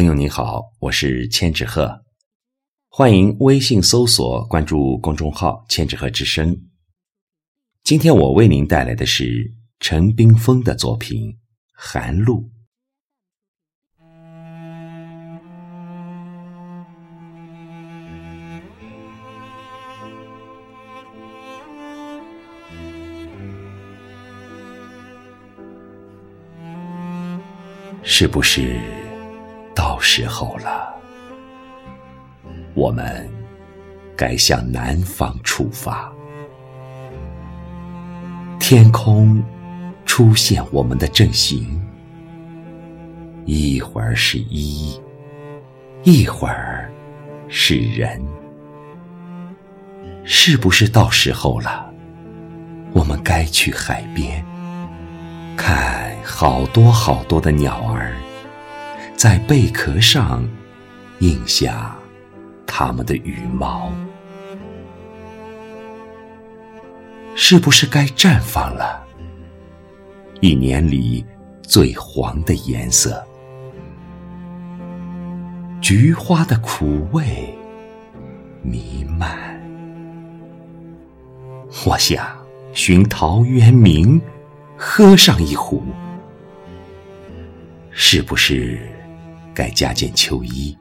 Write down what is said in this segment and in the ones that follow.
朋友你好，我是千纸鹤，欢迎微信搜索关注公众号“千纸鹤之声”。今天我为您带来的是陈冰峰的作品《寒露》。是不是到时候了？我们该向南方出发。天空出现我们的阵型，一会儿是一，一会儿是人。是不是到时候了？我们该去海边看。好多好多的鸟，在贝壳上印下它们的羽毛，是不是该绽放了？一年里最黄的颜色，菊花的苦味弥漫。我想寻陶渊明，喝上一壶。是不是再加件秋衣，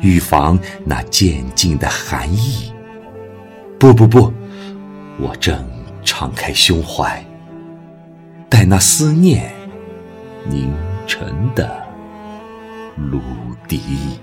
预防那渐进的寒意？不不不，我正敞开胸怀，待那思念凝成的芦笛。